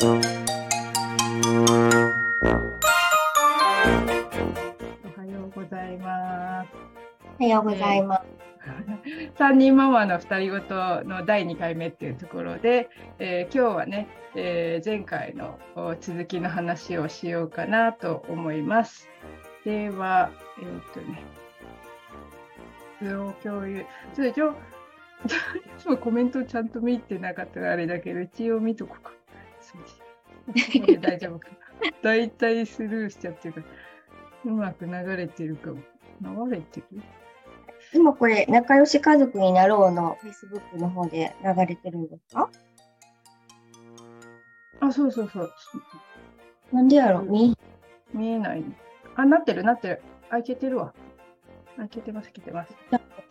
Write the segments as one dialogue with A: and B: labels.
A: おはようございます。
B: おはようございます。
A: 三人ママの二人ごとの第2回目っていうところで、えー今日はね、えー前回の続きの話をしようかなと思います。では、えーっとね、図を共有。ちょっと一応、いつもコメントちゃんと見てなかったらあれだけど、一応見とこうか。すこれ大丈夫かな。大体スルーしちゃってるから、うまく流れてるかも。流れてる？
B: 今これ、仲良し家族になろうの Facebook の方で流れてるんですか？
A: あ、そうそうそう。
B: なんでやろ？見
A: 見えない。あ、なってる、なってる。開けてるわ。開けてます、開けてます。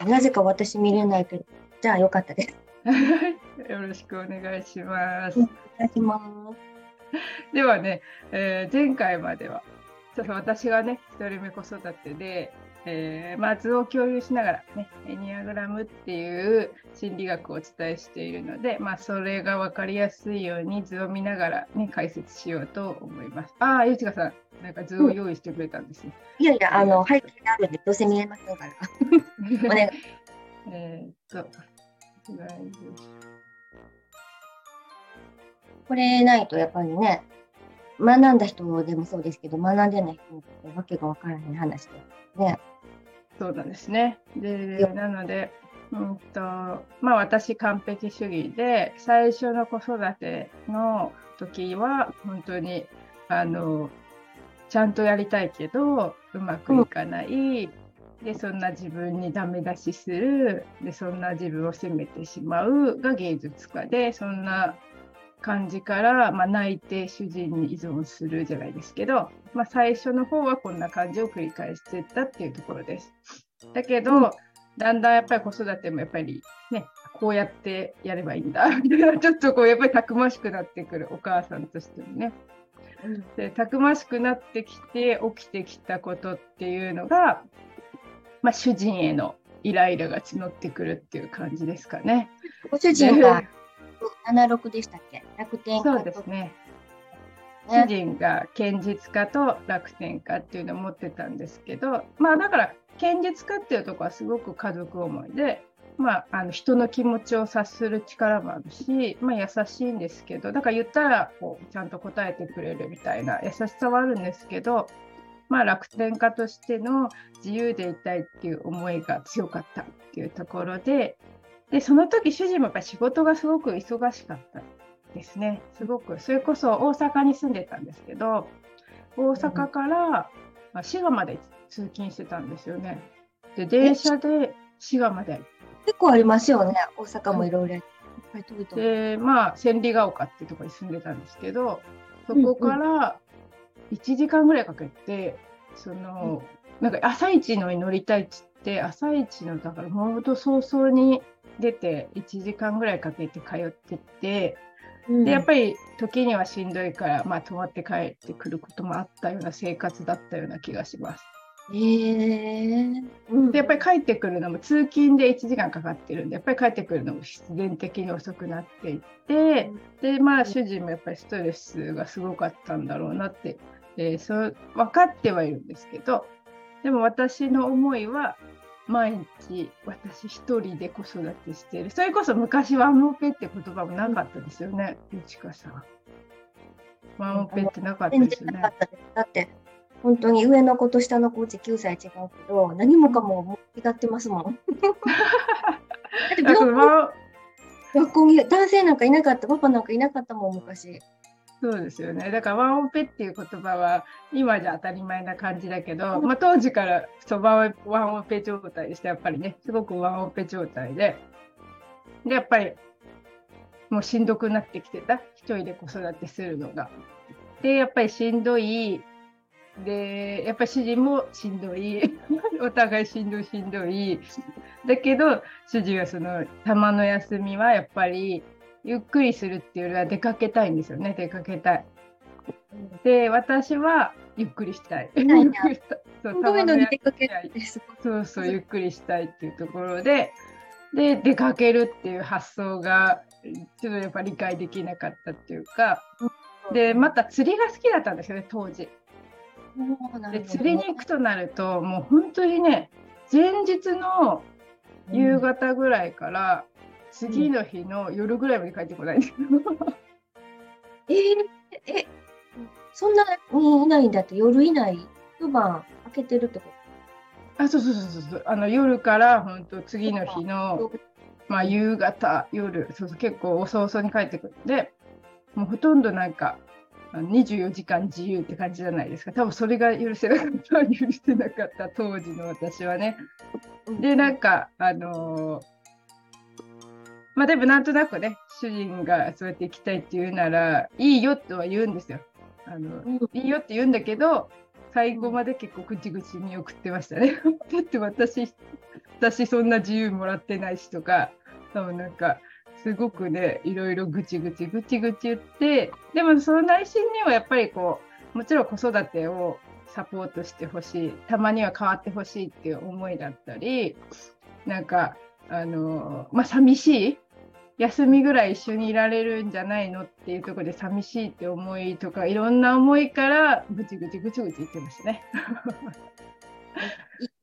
B: なぜか私見れないけど。じゃあよかったです。
A: よろしくお願いします
B: う。んお願いします。
A: ではね、えー前回までは、ちょっと私がね、一人目子育てで、えーまあ、図を共有しながらね、エニアグラムっていう心理学をお伝えしているので、まあ、それが分かりやすいように図を見ながら、ね、解説しようと思います。ああ、ゆちかさん、なんか図を用意してくれたんですね。
B: いやいや、あの、背景があるんで、どうせ見えませんから。お願い。
A: えーっと、大丈
B: これないとやっぱりね、学んだ人でもそうですけど、学んでない人にとってわけがわからない話で。ね。
A: そうなんですね。で、なので、うんと、まあ私完璧主義で、最初の子育ての時は、本当に、あの、ちゃんとやりたいけど、うまくいかない。で、そんな自分にダメ出しする。で、そんな自分を責めてしまうが芸術家で、そんな感じから、まあ、泣いて主人に依存するじゃないですけど、まあ、最初の方はこんな感じを繰り返していったっていうところです。だけど、
B: うん
A: だんだんやっぱり子育てもやっぱりね、こうやってやればいいんだ みたいな、ちょっとこうやっぱりたくましくなってくるお母さんとしてもね。でたくましくなってきて起きてきたことっていうのが、まあ、主人へのイライラが募ってくるっていう感じですかね。
B: ご主人が 76でしたっけ？楽天
A: そうですね。主。人が堅実家と楽天家っていうのを持ってたんですけどまあだから堅実家っていうとこはすごく家族思いで、まあ、あの人の気持ちを察する力もあるし、まあ、優しいんですけどだから言ったらこうちゃんと答えてくれるみたいな優しさはあるんですけど、まあ、楽天家としての自由でいたいっていう思いが強かったっていうところででその時主人もやっぱり仕事がすごく忙しかったですね。すごく、それこそ大阪に住んでたんですけど、大阪からまあ滋賀まで通勤してたんですよね。で、電車で滋賀まで。
B: 結構ありますよね。大阪もいろいろ。
A: で、まあ、千里ヶ丘っていうところに住んでたんですけど、そこから1時間ぐらいかけて、その、なんか朝一のに乗りたいっつって、朝一の、だからもうほんと早々に出て、1時間ぐらいかけて通ってって、でやっぱり時にはしんどいから、まあ、泊まって帰ってくることもあったような生活だったような気がします。
B: え。うん。
A: でやっぱり帰ってくるのも通勤で1時間かかってるんでやっぱり帰ってくるのも必然的に遅くなっていってでまあ主人もやっぱりストレスがすごかったんだろうなって、えーそう分かってはいるんですけどでも私の思いは毎日私一人で子育てしているそれこそ昔ワンオペって言葉もなかったですよねゆちかさん。ワンオペってなかったですよね。
B: だって、本当に上の子と下の子うち9歳違うけど、何もかも違ってますもん。学校に男性なんかいなかった、パパなんかいなかったもん、昔。
A: そうですよね。だからワンオペっていう言葉は今じゃ当たり前な感じだけど、まあ、当時からそばワンオペ状態でしてやっぱりねすごくワンオペ状態で。でやっぱりもうしんどくなってきてた。一人で子育てするのが。でやっぱりしんどい。でやっぱり主人もしんどい。お互いしんどいしんどい。だけど主人はそのたまの休みはやっぱりゆっくりするっていうよりは出かけたいんですよね出かけたい。で私はゆっくりしたい。そう。そうそう、ゆっくりしたいっていうところで、で、出かけるっていう発想が、ちょっとやっぱ理解できなかったっていうか、でまた釣りが好きだったんですよね当時。で釣りに行くとなるともう本当にね前日の夕方ぐらいから次の日の夜ぐらいまで帰ってこないんですよ。
B: えーえ、そんなにいないんだって夜以内、一晩開けてるってこ
A: あそうそうそうそうそうあの夜から本当次の日の
B: と
A: まあ、夕方、夜、そうそう結構遅々に帰ってくるんで、もうほとんどなんか、あの24時間自由って感じじゃないですか。多分それが許せなかった、許せなかった当時の私はね。で、なんか、あのーまあでもなんとなくね、主人がそうやって行きたいって言うなら、いいよとは言うんですよ。あの
B: うん
A: いいよって言うんだけど、最後まで結構ぐちぐち見送ってましたね。だって私、私そんな自由もらってないしとか、多分なんか、すごくね、いろいろぐちぐちぐちぐち言って、でもその内心にはやっぱりこう、もちろん子育てをサポートしてほしい、たまには変わってほしいっていう思いだったり、なんか、あの、まあ、寂しい休みぐらい一緒にいられるんじゃないのっていうところで寂しいって思いとかいろんな思いからぐちぐちぐちぐち言ってましたね。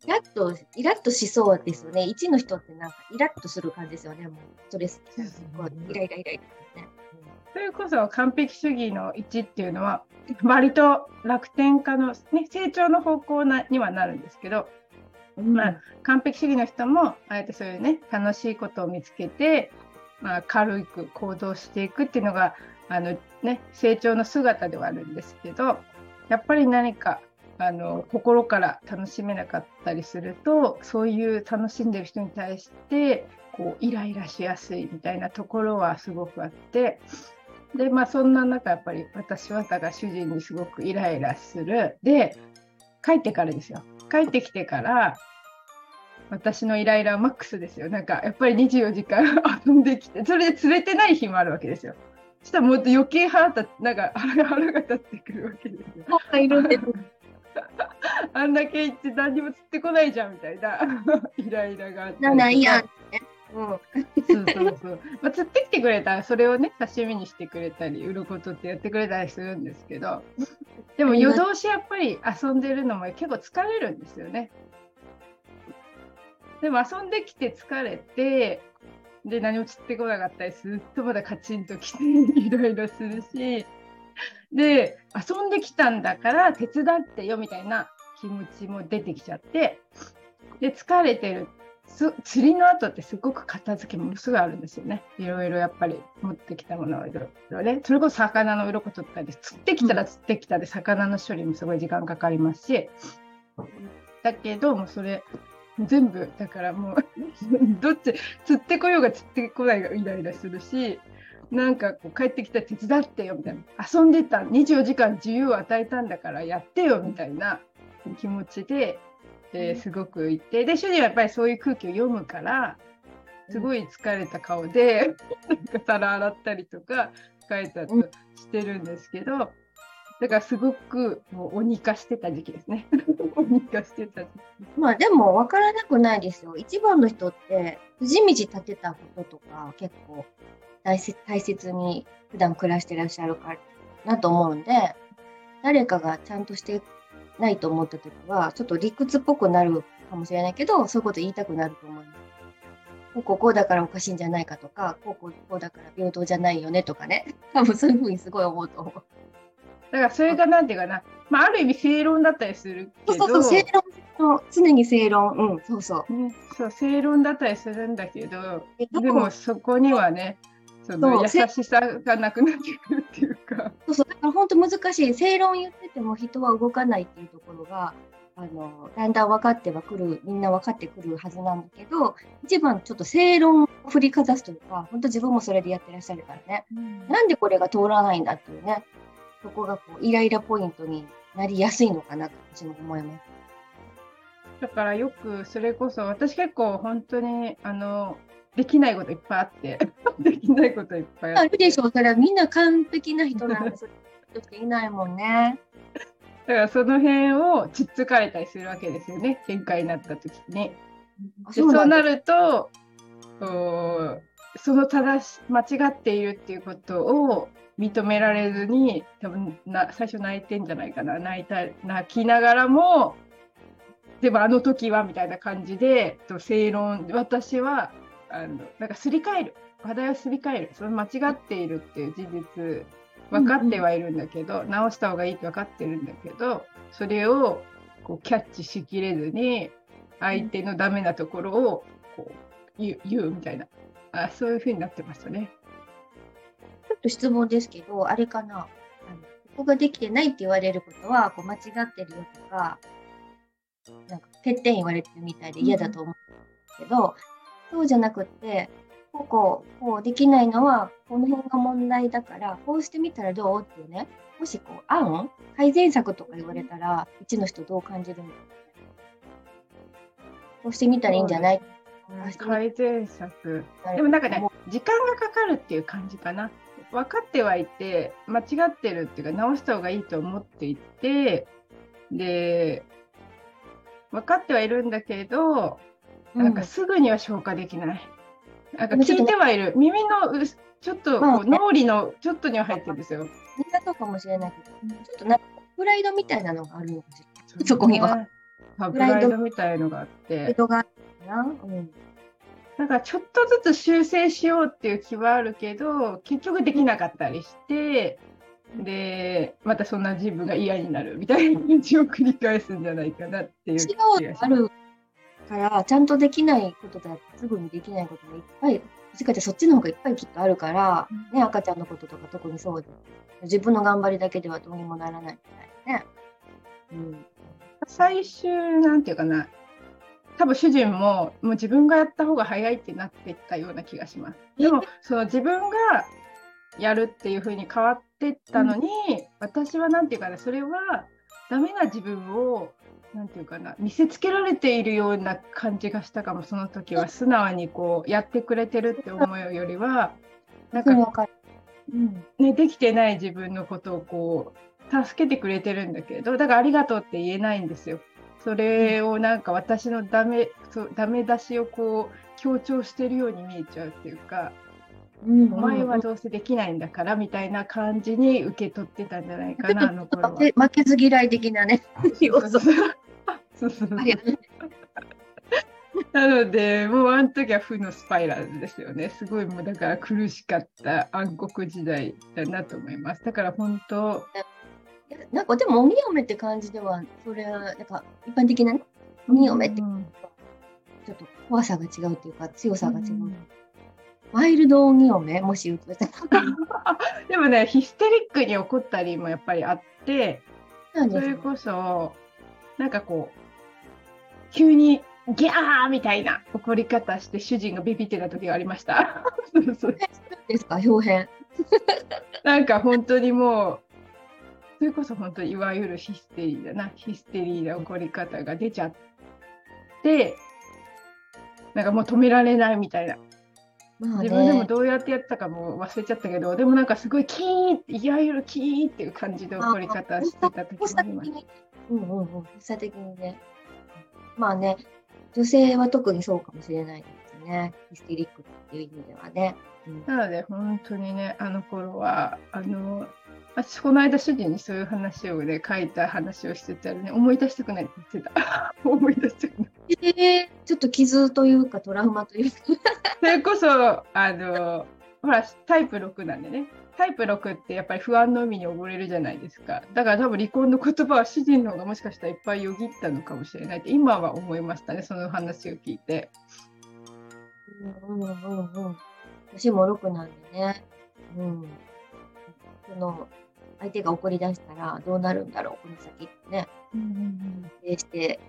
B: イラッと、イラッとしそうですよね。一の人ってなんかイラッとする感じですよね。もうストレス来たらすごいイライライライラね。
A: それこそ完璧主義の1っていうのは割と楽天家の、ね、成長の方向なにはなるんですけど、
B: うん
A: まあ、完璧主義の人もあえてそういうね楽しいことを見つけて、まあ、軽く行動していくっていうのがあの、ね、成長の姿ではあるんですけどやっぱり何かあの心から楽しめなかったりするとそういう楽しんでる人に対してこうイライラしやすいみたいなところはすごくあってでまあそんな中やっぱり私はだから主人にすごくイライラする。で帰ってからですよ。帰ってきてから私のイライラはマックスですよなんかやっぱり24時間遊んできてそれで釣れてない日もあるわけですよそしたらもっと余計腹立なんか腹が 腹が立ってくるわけですよ あんだけ言って何にも釣ってこないじゃんみたいな イライラがあって
B: なないやん。うん。
A: そうそうそう。まあ、釣ってきてくれたら、それをね、刺身にしてくれたり、鱗取ってやってくれたりするんですけど、でも夜通しやっぱり遊んでるのも結構疲れるんですよね。でも遊んできて疲れて、で、何も釣ってこなかったりすると、まだカチンときてイライラするし、で、遊んできたんだから手伝ってよみたいな気持ちも出てきちゃって、で、疲れてるす釣りの後ってすごく片付けものすごいあるんですよね。いろいろやっぱり持ってきたものをいろいろね。それこそ魚の鱗取ったり、釣ってきたら釣ってきたで魚の処理もすごい時間かかりますし、だけどもうそれ 全部。だからもう どっち釣ってこようが釣ってこないがイライラするし、なんかこう帰ってきたら手伝ってよみたいな。遊んでた。24時間自由を与えたんだからやってよみたいな気持ちで、えーすごく言って。で主人はやっぱりそういう空気を読むからすごい疲れた顔で、なんか皿洗ったりとか帰ったとしてるんですけど、だからすごくもう鬼化してた時期ですね。鬼化してた時期。
B: まあでも分からなくないですよ。一番の人って、筋道立てたこととか結構大切大切に普段暮らしてらっしゃるからなと思うんで、誰かがちゃんとしてないと思った時は、ちょっと理屈っぽくなるかもしれないけど、そういうこと言いたくなると思います。こうこうこうだからおかしいんじゃないかとか、こうこうこうだから平等じゃないよねとかね。多分そういうふうにすごい思うと思う。
A: だからそれがなんていうかな、まあ、ある意味正論だったりするけど
B: そうそうそう、正論、常に正論。うん、そうそう。
A: ね、そう正論だったりするんだけど
B: え
A: でもそこにはねその優しさがなくなってくるっていうか。
B: そうそう、だから本当難しい。正論言ってても人は動かないっていうところが、あの、だんだん分かってはくる、みんな分かってくるはずなんだけど、一番ちょっと正論を振りかざすというか、本当自分もそれでやってらっしゃるからね。なんでこれが通らないんだっていうね、そこがこうイライラポイントになりやすいのかなと私も思います。
A: だからよくそれこそ私結構本当にあのできないこといっぱいあって できないこといっぱいあって
B: あるでしょう、それはみんな完璧な人なんです。人っていないもんね。
A: だからその辺をつっつかれたりするわけですよね喧嘩になった時に。
B: あ
A: でそう
B: な
A: るとおその正し間違っているっていうことを認められずに多分な最初泣いてんじゃないかな。泣いた泣きながらもでもあの時はみたいな感じでと正論私はあのなんかすり替える。話題をすり替える。その間違っているっていう事実分かってはいるんだけど、直した方がいいって分かってるんだけどそれをこうキャッチしきれずに相手のダメなところをこう言う言うみたいな。あそういう風になってましたね。
B: と質問ですけど、あれかな？あのここができてないって言われることは、こう間違ってるよとか、なんか欠点言われてるみたいで嫌だと思うんですけど、そうじゃなくって、こうこう、こうできないのは、この辺が問題だから、こうしてみたらどうっていうね、もしこう、案改善策とか言われたら、うちの人どう感じるんですかこうしてみたらいいんじゃない？
A: 改善策。でもなんかね時間がかかるっていう感じかな分かってはいて間違ってるっていうか直した方がいいと思っていてで分かってはいるんだけどなんかすぐには消化できない、なんか聞いてはいる耳のうちょっとこう脳裏のちょっとには入ってるんですよ。
B: みんなそうかもしれないけど、ちょっとなんかプライドみたいなのがあるのかしら。そこには。
A: プライドみたいのがあって。
B: プライドがあるな。うん。
A: なんかちょっとずつ修正しようっていう気はあるけど、結局できなかったりして、で、またそんな自分が嫌になるみたいな感じを繰り返すんじゃないかなっていう気がします。
B: あるから、ちゃんとできないことだすぐにできないことがいっぱい、もしかしてそっちの方がいっぱいきっとあるから、ね、赤ちゃんのこととか特にそうで、自分の頑張りだけではどうにもならないみたいなね。うん。
A: 最終、なんていうかな、多分主人ももう自分がやった方が早いってなってったような気がします。でも、その自分がやるっていう風に変わってったのに、私はなんていうかな、それはダメな自分を、なんていうかな、見せつけられているような感じがしたかも、その時は素直にこうやってくれてるって思うよりは、なんか。
B: うん。
A: ね、できてない自分のことをこう助けてくれてるんだけどだからありがとうって言えないんですよ。それをなんか私のダメそうダメ出しをこう強調してるように見えちゃうっていうか、
B: うん
A: お前はどうせできないんだからみたいな感じに受け取ってたんじゃないかなあの頃は
B: 負。けず嫌い的なね。
A: なので、もうあの時は負のスパイラルですよね。すごいもうだから苦しかった暗黒時代だなと思います。だから本当、
B: なんかでも鬼嫁って感じでは、それはなんか一般的なね、鬼嫁って
A: うん
B: ちょっと怖さが違うっていうか強さが違う。
A: うん
B: ワイルド鬼嫁もし
A: でもね、ヒステリックに怒ったりもやっぱりあって、それこそ、なんかこう、急にギャーみたいな怒り方して主人がビビってた時がありました。
B: ですか表変。
A: なんか本当にもう、それこそ本当にいわゆるヒステリーだな、ヒステリーな怒り方が出ちゃって、なんかもう止められないみたいな。
B: まあ
A: 自分でも
B: ね。
A: どうやってやったかも忘れちゃったけど、でもなんかすごいキーンって、いわゆるキーンっていう感じで怒り方してた時もありました。
B: 的に。うんうんうん。発作的にね。まあね、女性は特にそうかもしれないですね。ヒステリックっていう意味ではね。うん
A: なので本当にね、あの頃は、あの、私この間主人にそういう話をね、書いた話をしてたらね、思い出したくないって言ってた。思い出したくない。
B: えーちょっと傷というかトラウマというか。
A: それこそ、あの、ほら、タイプ6なんでね。タイプ6ってやっぱり不安の海に溺れるじゃないですか。だから多分離婚の言葉は主人の方がもしかしたらいっぱいよぎったのかもしれないって今は思いましたね、その話を聞いて。
B: うんうんうんうん。年も6なんでね。うん。その、相手が怒り出したらどうなるんだろう、この先ってね。でして、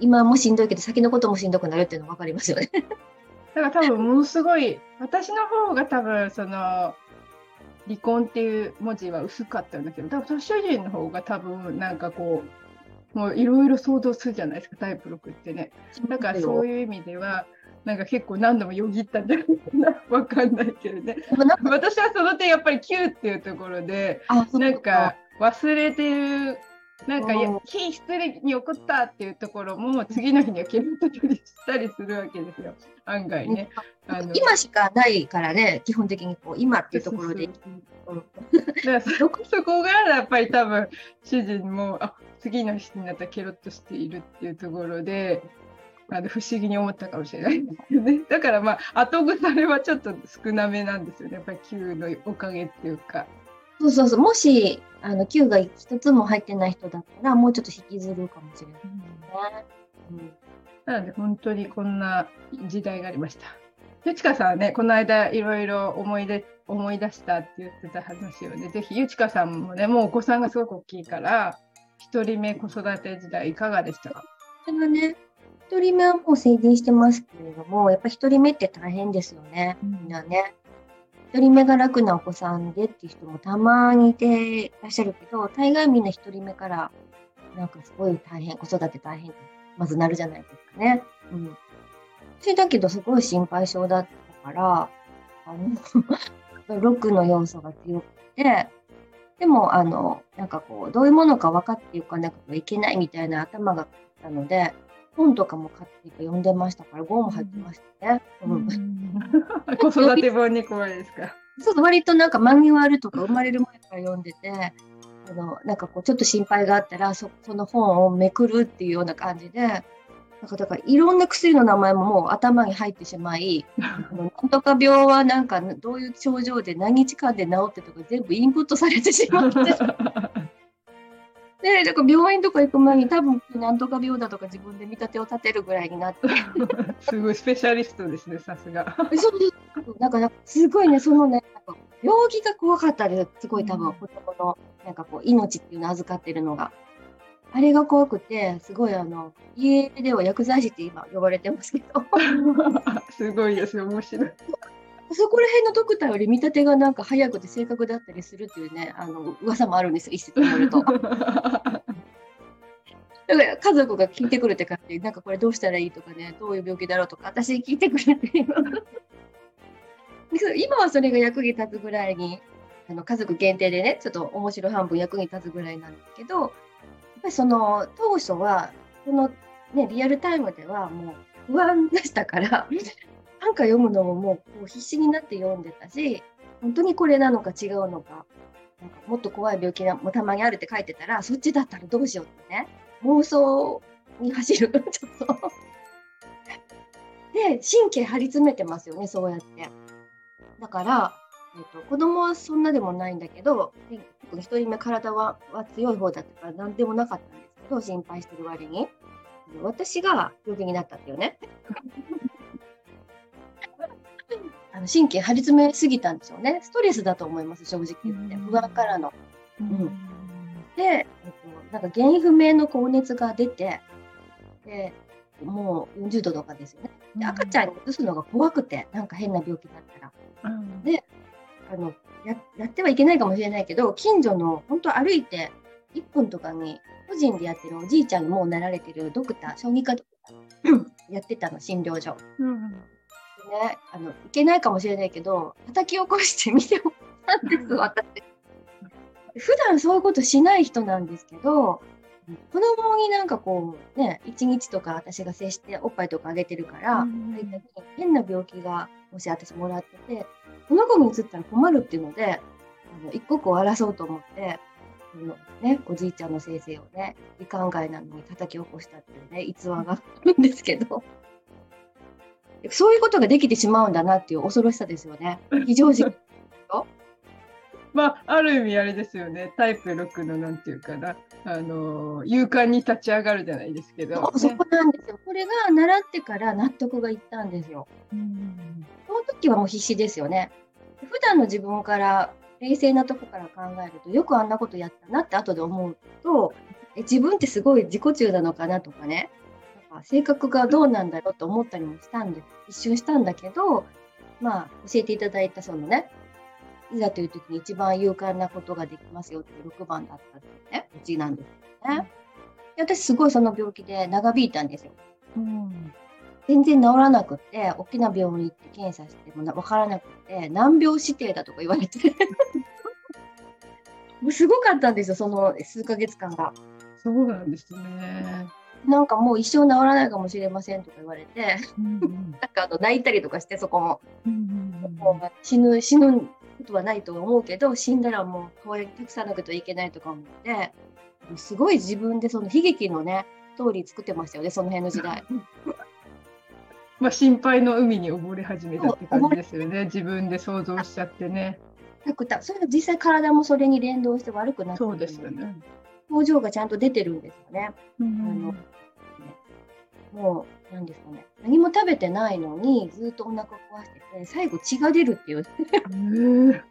B: 今もしんどいけど、先のこともしんどくなるっていうのが分かりますよね。
A: だから多分ものすごい、私の方が多分その、離婚っていう文字は薄かったんだけど、多分主人の方が多分なんかこう、もういろいろ想像するじゃないですか、タイプ6ってね。だからそういう意味では、なんか結構何度もよぎったんじゃないかな、わかんないけどね。私はその点やっぱり9っていうところで、なんか忘れてるなんか、非失礼に起こったっていうところも、次の日には削ったりしたりするわけですよ、案外ね。
B: あの今しかないからね、基本的にこう今っていうところで。
A: そこがやっぱり多分主人もあ次の日になったらケロッとしているっていうところであの不思議に思ったかもしれないですよね。だからまあ後腐れはちょっと少なめなんですよね。やっぱり Q のおかげっていうか。
B: そうそうそう。もしあの Q が一つも入ってない人だったらもうちょっと引きずるかもしれないですね。
A: うん、なので本当にこんな時代がありました。ゆちかさんはね、この間いろいろ思い出思い出したって言ってた話をね、ぜひゆちかさんもね、もうお子さんがすごく大きいから、一人目子育て時代いかがでしたか？
B: それはね、一人目はもう成人してますけれども、やっぱ一人目って大変ですよね、みんなね。一人目が楽なお子さんでっていう人もたまにいていらっしゃるけど、大概みんな一人目から、なんかすごい大変、子育て大変まずなるじゃないですかね。うん。私だけどすごい心配性だったから、あのロックの要素が強くて、でも、あの、なんかこう、どういうものか分かっていかなくてはいけないみたいな頭があったので、本とかも買って読んでましたから、5も入ってましたね。うん、
A: 子育て本に怖いですか。
B: そうそう、割となんかマニュアルとか生まれる前から読んでて、あの、なんかこう、ちょっと心配があったら、そその本をめくるっていうような感じで、なんかだからいろんな薬の名前ももう頭に入ってしまい、なんとか病はなんかどういう症状で何日間で治ってとか全部インプットされてしまって。で、だから病院とか行く前に多分なんとか病だとか自分で見立てを立てるぐらいになって。
A: すごいスペシャリストですね、さすが。
B: そうなんかすごいね、そのね、病気が怖かったです、すごい多分子供のなんかこう命っていうのを預かってるのが。あれが怖くて、すごいあの、家では薬剤師って今呼ばれてますけど。
A: すごいですよ、面白い。
B: そこら辺のドクターより見立てがなんか早くて正確だったりするっていうね、あの噂もあるんですよ、一説によると。だから家族が聞いてくるって感じで、なんかこれどうしたらいいとかね、どういう病気だろうとか、私聞いてくれて今はそれが役に立つぐらいに、あの家族限定でね、ちょっと面白半分役に立つぐらいなんですけどや、っぱりその当初はこの、ね、リアルタイムではもう不安でしたから短歌読むのももう必死になって読んでたし本当にこれなのか違うのかなんかもっと怖い病気もたまにあるって書いてたらそっちだったらどうしようってね妄想に走る。ちょっと。で神経張り詰めてますよねそうやって。だからえーと、子供はそんなでもないんだけど1人目体はは強い方だったから何でもなかったんですけど心配してる割に。私が病気になったっていうね。あの神経張り詰めすぎたんでしょうね。ストレスだと思います正直言って。不安からの。うん、で、えっと、なんか原因不明の高熱が出てでもう40度とかですよね。で赤ちゃんに移すのが怖くてなんか変な病気だったら。うん、であのややってはいけないかもしれないけど近所の本当歩いて1分とかに個人でやってるおじいちゃんにもうなられてるドクター小児科ドクターやってたの診療所。うんね、あのいけないかもしれないけど叩き起こして見てもらったんです私。普段そういうことしない人なんですけど子供になんかこうね1日とか私が接しておっぱいとかあげてるから、うん、変な病気がもし私もらっててこの子に移ったら困るっていうので、あの一刻を争うと思って、あのね、おじいちゃんの先生をね、胃管外なのに叩き起こしたっていうね、逸話があるんですけど、そういうことができてしまうんだなっていう恐ろしさですよね。非常時。
A: まあ、ある意味あれですよね、タイプ6のなんていうかな、あの勇敢に立ち上がるじゃないですけど、
B: ね、そこなんですよ。これが習ってから納得がいったんですよ。うんその時はもう必死ですよね。普段の自分から冷静なとこから考えるとよくあんなことやったなって後で思うとえ自分ってすごい自己中なのかなとかねか性格がどうなんだろうと思ったりもしたんです一瞬したんだけどまあ教えていただいたそのねいざという時に一番勇敢なことができますよっていう6番だったっていうねうちなんですよね。私すごいその病気で長引いたんですよ。うん全然治らなくて、大きな病院行って検査しても分からなくて、難病指定だとか言われて もうすごかったんですよ、その数ヶ月間が。
A: そうなんですね。
B: なんかもう一生治らないかもしれませんとか言われて、
A: うんうん
B: なんかあの泣いたりとかして、そこも。
A: うんうん
B: もう死ぬ、死ぬことはないと思うけど、死んだらもう代わりに託さなくてはいけないとか思って、すごい自分でその悲劇のね、ストーリー作ってましたよね、その辺の時代。
A: まあ心配の海に溺れ始めたって感じですよね。自分で想像しちゃってね。
B: なくた、それが実際体もそれに連動して悪くなって
A: そうですよね。
B: 症状がちゃんと出てるんですよね。
A: うん
B: もう、なんですかね。何も食べてないのに、ずっとお腹壊してて、最後血が出るっていう。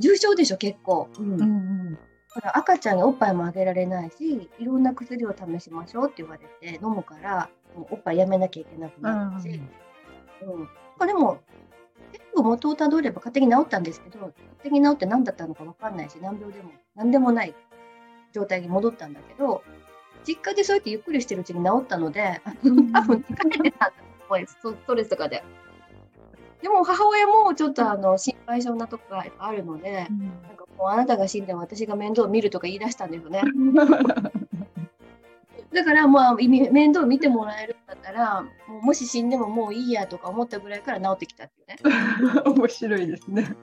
B: 重症でしょ、結構。
A: うん
B: 赤ちゃんにおっぱいもあげられないし、いろんな薬を試しましょうって言われて、飲むから、もうおっぱいやめなきゃいけなくなったし、うん。これでも、全部元をたどれば勝手に治ったんですけど、勝手に治って何だったのか分かんないし、難病でも何でもない状態に戻ったんだけど、実家でそうやってゆっくりしてるうちに治ったので、あの多分疲れてたんだと思います、ストレスとかで。でも母親もちょっとあの心配性なとこがあるので、なんかもうあなたが死んでも私が面倒を見るとか言い出したんですよね。だからまあ面倒見てもらえるんだったら、もうもし死んでももういいやとか思ったぐらいから治ってきたっていうね。
A: 面白いですね。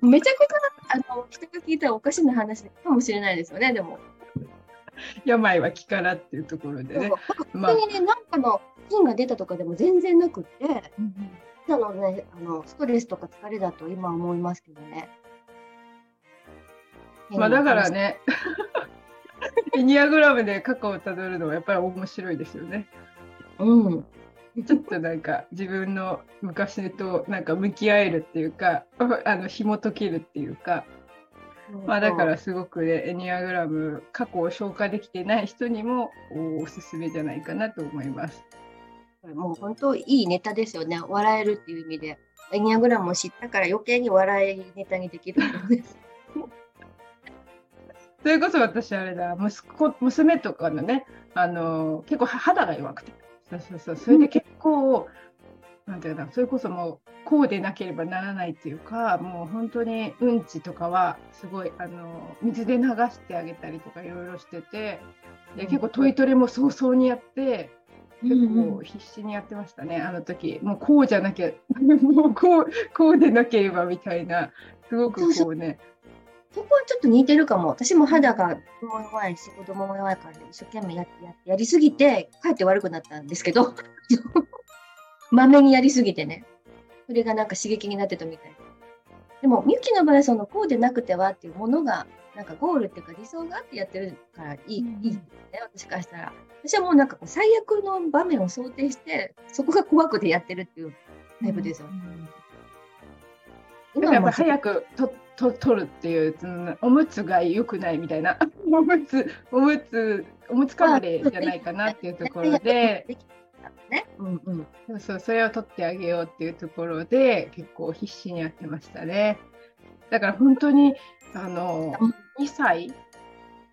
B: めちゃくちゃあの人が聞いたらおかしな話かもしれないですよね、でも。
A: 病は気からっていうところでね。まあ
B: 本当にね、なんかの菌が出たとかでも全然なくって、なのね、あのストレスとか疲れだと今は思いますけどね。
A: まあだから。ね、エ ニアグラムで過去をたどるのはやっぱり面白いですよね。
B: うん。
A: ちょっとなんか自分の昔となんか向き合えるっていうか、あの紐解けるっていうか、まあだからすごくね、エニアグラム過去を消化できてない人にもおおすすめじゃないかなと思います。
B: もう本当いいネタですよね。笑えるっていう意味で。エニアグラムを知ったから余計に笑いネタにできるんです。
A: それこそ私あれだ、息子、娘とかのね、あの結構肌が弱くて、そうそうそう、それで結構、なんていうかな、それこそもう、こうでなければならないっていうか、もう本当にうんちとかは、すごい、あの水で流してあげたりとかいろいろしてて、で結構トイトレも早々にやって、結構必死にやってましたね、あの時もうこうじゃなきゃ、もうこうこうでなければみたいな、すごくこうね、
B: そこはちょっと似てるかも。私も肌が弱いし、子供も弱いから一生懸命やってやって、やりすぎて、かえって悪くなったんですけど、まめにやりすぎてね。それがなんか刺激になってたみたいで。でも、みゆきの場合は、その、こうでなくてはっていうものが、なんかゴールっていうか理想があってやってるからいい、
A: うん
B: いいね、私からしたら。私はもうなんかこう最悪の場面を想定して、そこが怖くてやってるっていうタイプですよね。
A: だからやっぱ
B: は
A: 早くとと取るっていう、うんおむつが良くないみたいな、おむつ、おむつ、おむつかぶれじゃないかなっていうところで、
B: ね。うんうん。
A: そうそう、それを取ってあげようっていうところで、結構必死にやってましたね。だから本当に、あの、2歳？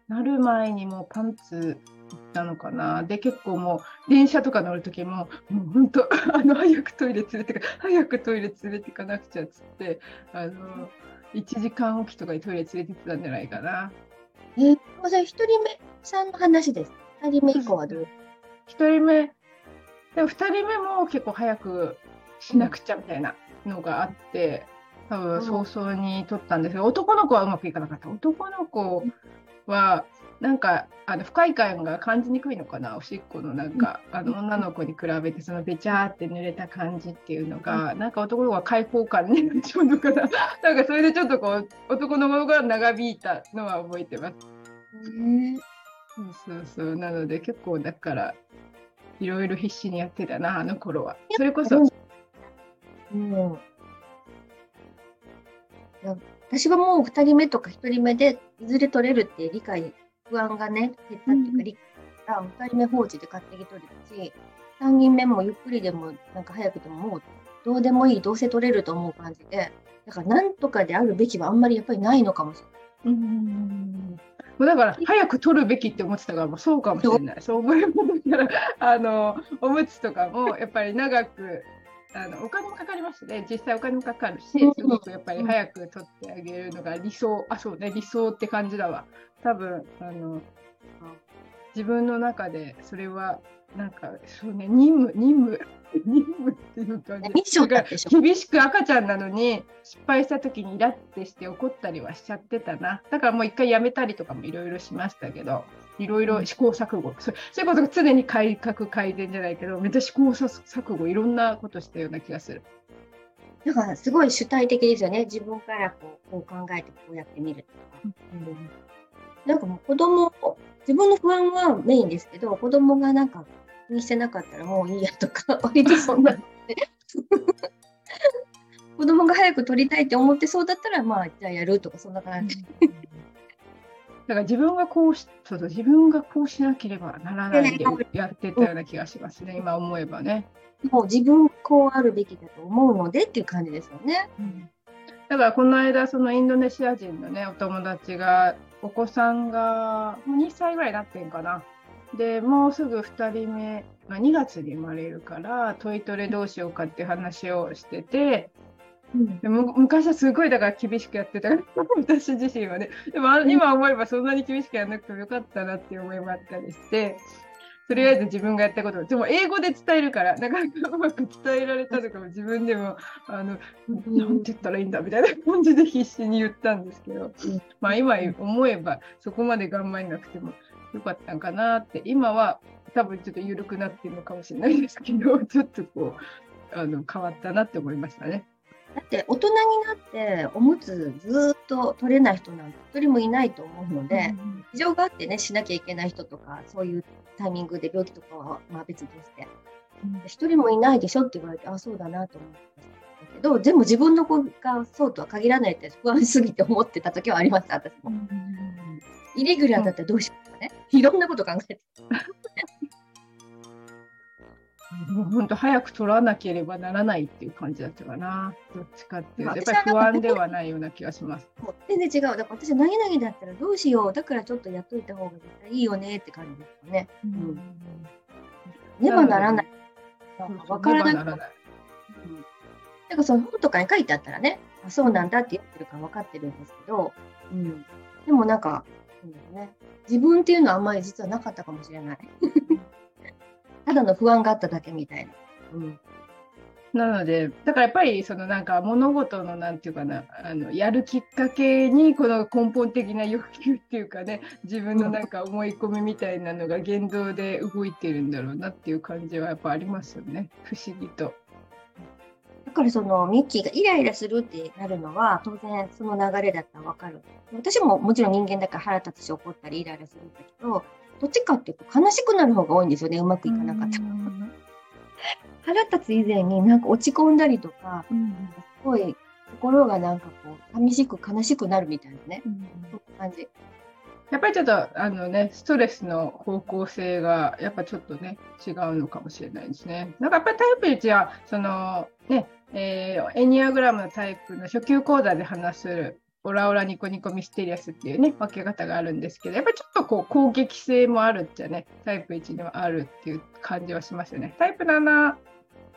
A: なる前にもうパンツ行ったのかな。で、結構もう、電車とか乗るときも、もう本当、あの、早くトイレ連れてか、早くトイレ連れてかなくちゃっつって、あの、1時間おきとかにトイレ連れてってたんじゃないかな。
B: えー、それ一人目さんの話です。二人目以降はどう
A: ？1人目、でも2人目も結構早くしなくちゃみたいなのがあって、多分早々に取ったんですけど、男の子はうまくいかなかった。男の子は、なんかあの不快感が感じにくいのかな、おしっこのなんか、あの女の子に比べて、そのべちゃーって濡れた感じっていうのが、なんか男の子は開放感になっちゃうのかな、なんかそれでちょっとこう、男の子が長引いたのは覚えてます。そうそうそう、なので結構だから、いろいろ必死にやってたな、あの頃は。それこそ、
B: うん。私はもう2人目とか1人目でいずれ取れるって理解、不安がね、減ったっていうか、
A: うん
B: 理解が2人目放置で勝手に取れたし、3人目もゆっくりでも、なんか早くてももうどうでもいい、どうせ取れると思う感じで、だからなんとかであるべきはあんまりやっぱりないのかもしれない。
A: もうだから早く取るべきって思ってたから、もうそうかもしれない。そう思いますから、あのおむつとかもやっぱり長く。あのお金もかかりますね、実際お金もかかるし、
B: うん。
A: すごくやっぱり早く取ってあげるのが理想、あ、そうね、理想って感じだわ。多分あの自分の中でそれはなんかそうね。任務任務 任務っていうか、ね、
B: ミッション
A: 厳しく赤ちゃんなのに失敗した時にイラってして怒ったりはしちゃってたな。だからもう一回やめたりとかもいろいろしましたけどいろいろ試行錯誤。そそれこそ常に改革改善じゃないけどめっちゃ試行錯誤。いろんなことしたような気がする。
B: だからすごい主体的ですよね。自分からこうこう考えてこうやってみるとか。うん。なんかもう子供、自分の不安はメインですけど、子供がなんか気にしてなかったらもういいやとか、割とそんな 子供が早く取りたいって思ってそうだったら、まあ、じゃあやるとか、そんな感じ。
A: だから自分がこうしそうそう自分がこうしなければならないでやってたような気がしますね、今思えばね。
B: もう自分こうあるべきだと思うのでっていう感じですよね。
A: うんだからこの間そのインドネシア人のねお友達がお子さんがもう2歳ぐらいになってんかな。でもうすぐ2人目、まあ、2月に生まれるからトイトレどうしようかっていう話をしてて、うん、でも昔はすごいだから厳しくやってた。私自身はね。でも今思えばそんなに厳しくやらなくてもよかったなっていう思いもあったりして。とりあえず自分がやったことでも英語で伝えるから。なかなかうまく伝えられたとかも自分でも。あのなんて言ったらいいんだみたいな感じで必死に言ったんですけど、まあ今思えばそこまで頑張んなくてもよかったんかなって。今は多分ちょっと緩くなってるのかもしれないですけど。ちょっとこうあの変わったなって思いましたね。
B: だって大人になっておむつずっと取れない人なんて一人もいないと思うので、事情があってねしなきゃいけない人とかそういうタイミングで病気とかはまあ別として、一、人もいないでしょって言われてあそうだなと思ってたけどでも自分の子がそうとは限らないって不安すぎて思ってた時はありました私も。イレギュラーだったらどうしようかね、いろんなこと考えて。
A: もう本当早く取らなければならないっていう感じだったかな。どっちかっていうと、やっぱり不安ではないような気がします。
B: 全然違う。だから私は投げ投げだったらどうしよう。だからちょっとやっといた方が絶対いいよねって感じですよね。うん。ねばならない。わからない。なん。かその本とかに書いてあったらね、あそうなん。だって言ってるか分かってるん。ですけど、うん、でもなん。か、うん。ね、自分っていうのはあん。まり実はなかったかもしれない。ただの不安があっただけみたいな。うん
A: なので、だからやっぱりそのなんか物事のなんていうかな、あのやるきっかけにこの根本的な欲求っていうかね、自分のなんか思い込みみたいなのが言動で動いてるんだろうなっていう感じはやっぱありますよね、不思議と。
B: だからそのミッキーがイライラするってなるのは当然その流れだったらわかる。私ももちろん人間だから腹立つし怒ったりイライラするんだけど、どっちかっていうと悲しくなる方が多いんですよね、うまくいかなかった。腹立つ以前になんか落ち込んだりとか、うん、すごい心がなんかこう寂しく悲しくなるみたいなね、うん、そういう感じ。
A: やっぱりちょっとあのね、ストレスの方向性がやっぱちょっとね、違うのかもしれないですね。なんかやっぱりタイプ1は、そのね、えー、エニアグラムのタイプの初級講座で話するオラオラニコニコミステリアスっていうね、分け方があるんですけど、やっぱりちょっとこう攻撃性もあるっちゃね、タイプ1にはあるっていう感じはしますよね。タイプ7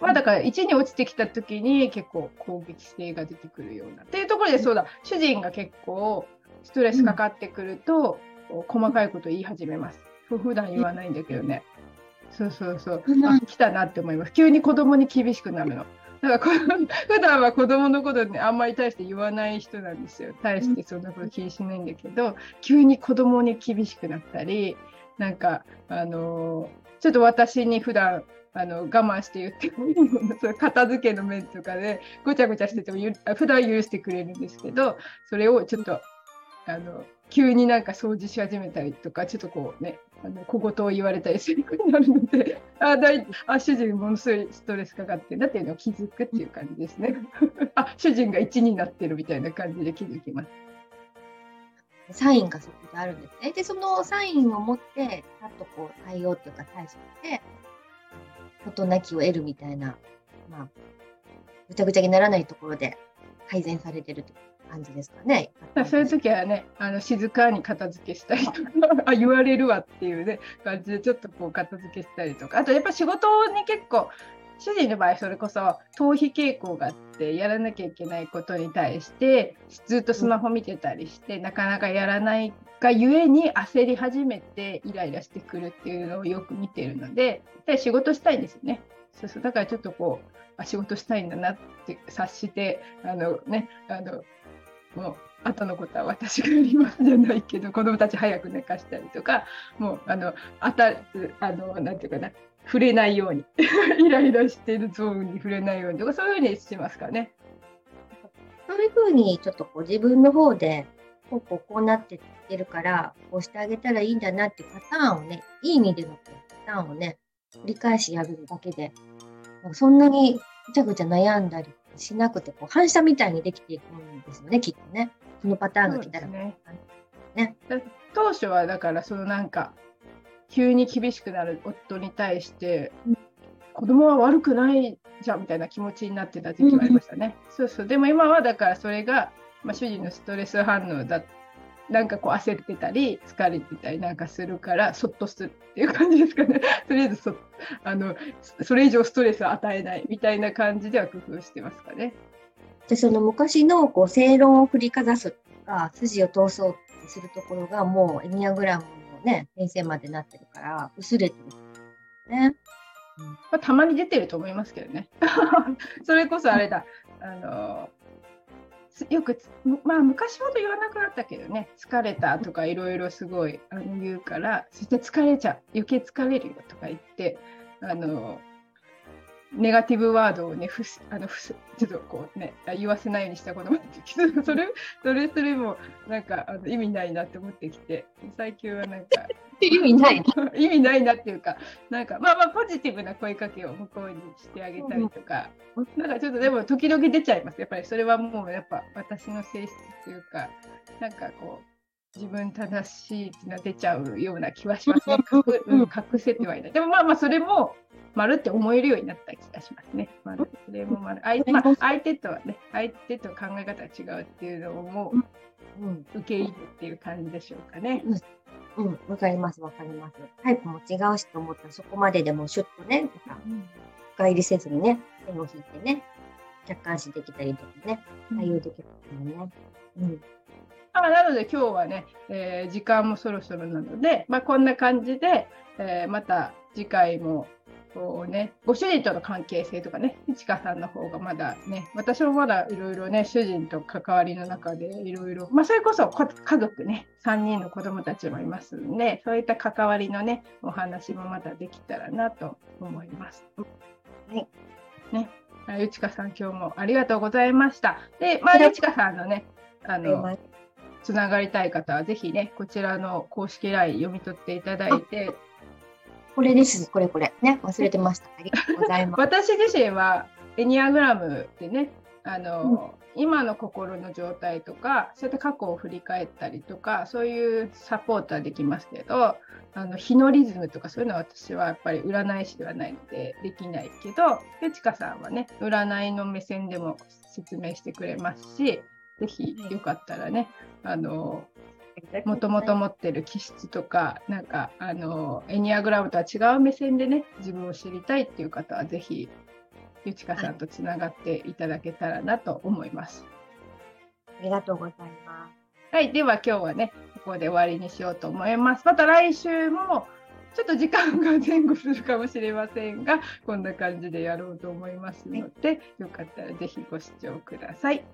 A: はだから1に落ちてきた時に結構攻撃性が出てくるような。っていうところでそうだ、主人が結構ストレスかかってくると、うん、細かいこと言い始めます。普段言わないんだけどね。そうそうそう。あ、来たなって思います。急に子供に厳しくなるの。なんか普段は子供のことねあんまり対して言わない人なんですよ。対してそんなこと気にしないんだけど、急に子供に厳しくなったり、なんかあのちょっと私に普段あの我慢して言ってもいいような片付けの面とかでごちゃごちゃしてても普段許してくれるんですけどそれをちょっとあの急になんか掃除し始めたりとかちょっとこうねあの小言を言われたりするようになるので あだいあ主人ものすごいストレスかかってるなっていうのを気づくっていう感じですね。あ主人が1になってるみたいな感じで気づきます。
B: サインがそこであるんですね。でそのサインを持ってちゃんとこう対応っていうか対処して事なきを得るみたいなまあぐちゃぐちゃにならないところで改善されてると感じですかね。
A: そういう時はね、あの静かに片付けしたりとか、あ言われるわっていうね感じでちょっとこう片付けしたりとか、あとやっぱ仕事に結構主人の場合それこそ逃避傾向があってやらなきゃいけないことに対してずっとスマホ見てたりして、なかなかやらないがゆえに焦り始めてイライラしてくるっていうのをよく見てるのでで仕事したいんですよね。そうそうだからちょっとこうあ仕事したいんだなって察してあのねあのもう後のことは私がやりますじゃないけど子供たち早く寝かしたりとかもうあのあたあのなんていうかな触れないように イライラしてるゾーンに触れないようにとかそういうふうにしますかね。
B: そういうふうにちょっとこう自分の方でこうこうこうなってってるからこうしてあげたらいいんだなってパターンをねいい意味でのパターンをね繰り返しやるだけでそんなにぐちゃぐちゃ悩んだりしなくてこう反射みたいにできていくんですよねきっとねそのパターンが来たら。ね
A: ね当初はだからそのなんか急に厳しくなる夫に対して、うん、子供は悪くないじゃんみたいな気持ちになってた時期もありましたね。そうそうでも今はだからそれが、まあ、主人のストレス反応だなんかこう焦ってたり疲れてたりなんかするからそっとするっていう感じですかね。とりあえずそあのそれ以上ストレスを与えないみたいな感じでは工夫してますかね。
B: でその昔のこう正論を振りかざすとか筋を通そうってするところがもうエニアグラムね、先生までなってるから、薄れてるね。
A: うんまあ、たまに出てると思いますけどね。それこそあれだ、あのよく、まあ昔ほど言わなくなったけどね、疲れたとかいろいろすごいあの言うから、そして疲れちゃう、余計疲れるよとか言って、あのネガティブワードをね、ふあのふちょっとこうね、言わせないようにしたこともあって、それ、それ、それも、なんかあの意味ないなって思ってきて、最近はなんか、
B: 意味ない
A: 意味ないなっていうか、なんか、まあまあ、ポジティブな声かけを向こうにしてあげたりとか、うん、なんかちょっとでも、時々出ちゃいます。やっぱりそれはもう、やっぱ私の性質というか、なんかこう、自分正しいってのが出ちゃうような気はしますね。隠せてはいない。でもまあまあそれも丸って思えるようになった気がしますね。丸それも丸相,、まあ、相手とはね、相手と考え方が違うっていうのをもう、うん、受け入れるっていう感じでしょうかね。
B: うん、わ、うん、かります、わかります。タイプも違うしと思ったら、そこまででもシュッとね、深入りせずにね、手を引いてね、客観視できたりとかね、対応できるからね。うん。
A: あなので今日はね、えー、時間もそろそろなので、まあ、こんな感じで、えー、また次回もこうね、ご主人との関係性とかね、いちかさんの方がまだね、私もまだいろいろね、主人と関わりの中でいろいろ、まあ、それこそ家族ね、3人の子供たちもいますので、そういった関わりのね、お話もまだできたらなと思います。はい。ね。ゆちかさん、今日もありがとうございました。で、まあ、ゆちかさんのね、あの、つながりたい方は、ぜひね、こちらの公式 LINE 読み取っていただいて、
B: これです、これこれ。ね、忘れてました。ありがとうございます。私
A: 自身は、エニアグラムでね、あの、うん、今の心の状態とか、そういった過去を振り返ったりとか、そういうサポートはできますけど、あの日のリズムとかそういうのは私はやっぱり占い師ではないのでできないけど、ペチカさんはね、占いの目線でも説明してくれますし、ぜひよかったらね、あのもともと持ってる気質とか、なんか、あの、エニアグラムとは違う目線でね、自分を知りたいっていう方は、ぜひ、ゆちかさんとつながっていただけたらなと思います。
B: ありがとうございます。
A: はい、では今日はね、ここで終わりにしようと思います。また来週も、ちょっと時間が前後するかもしれませんが、こんな感じでやろうと思いますので、よかったらぜひご視聴ください。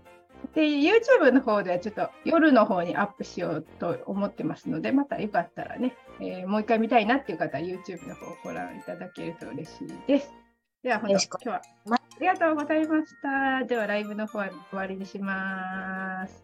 A: で、YouTube の方ではちょっと夜の方にアップしようと思ってますので、またよかったらね、えー、もう一回見たいなっていう方は YouTube の方をご覧いただけると嬉しいです。では、本当今日はありがとうございました。では、ライブの方は終わりにします。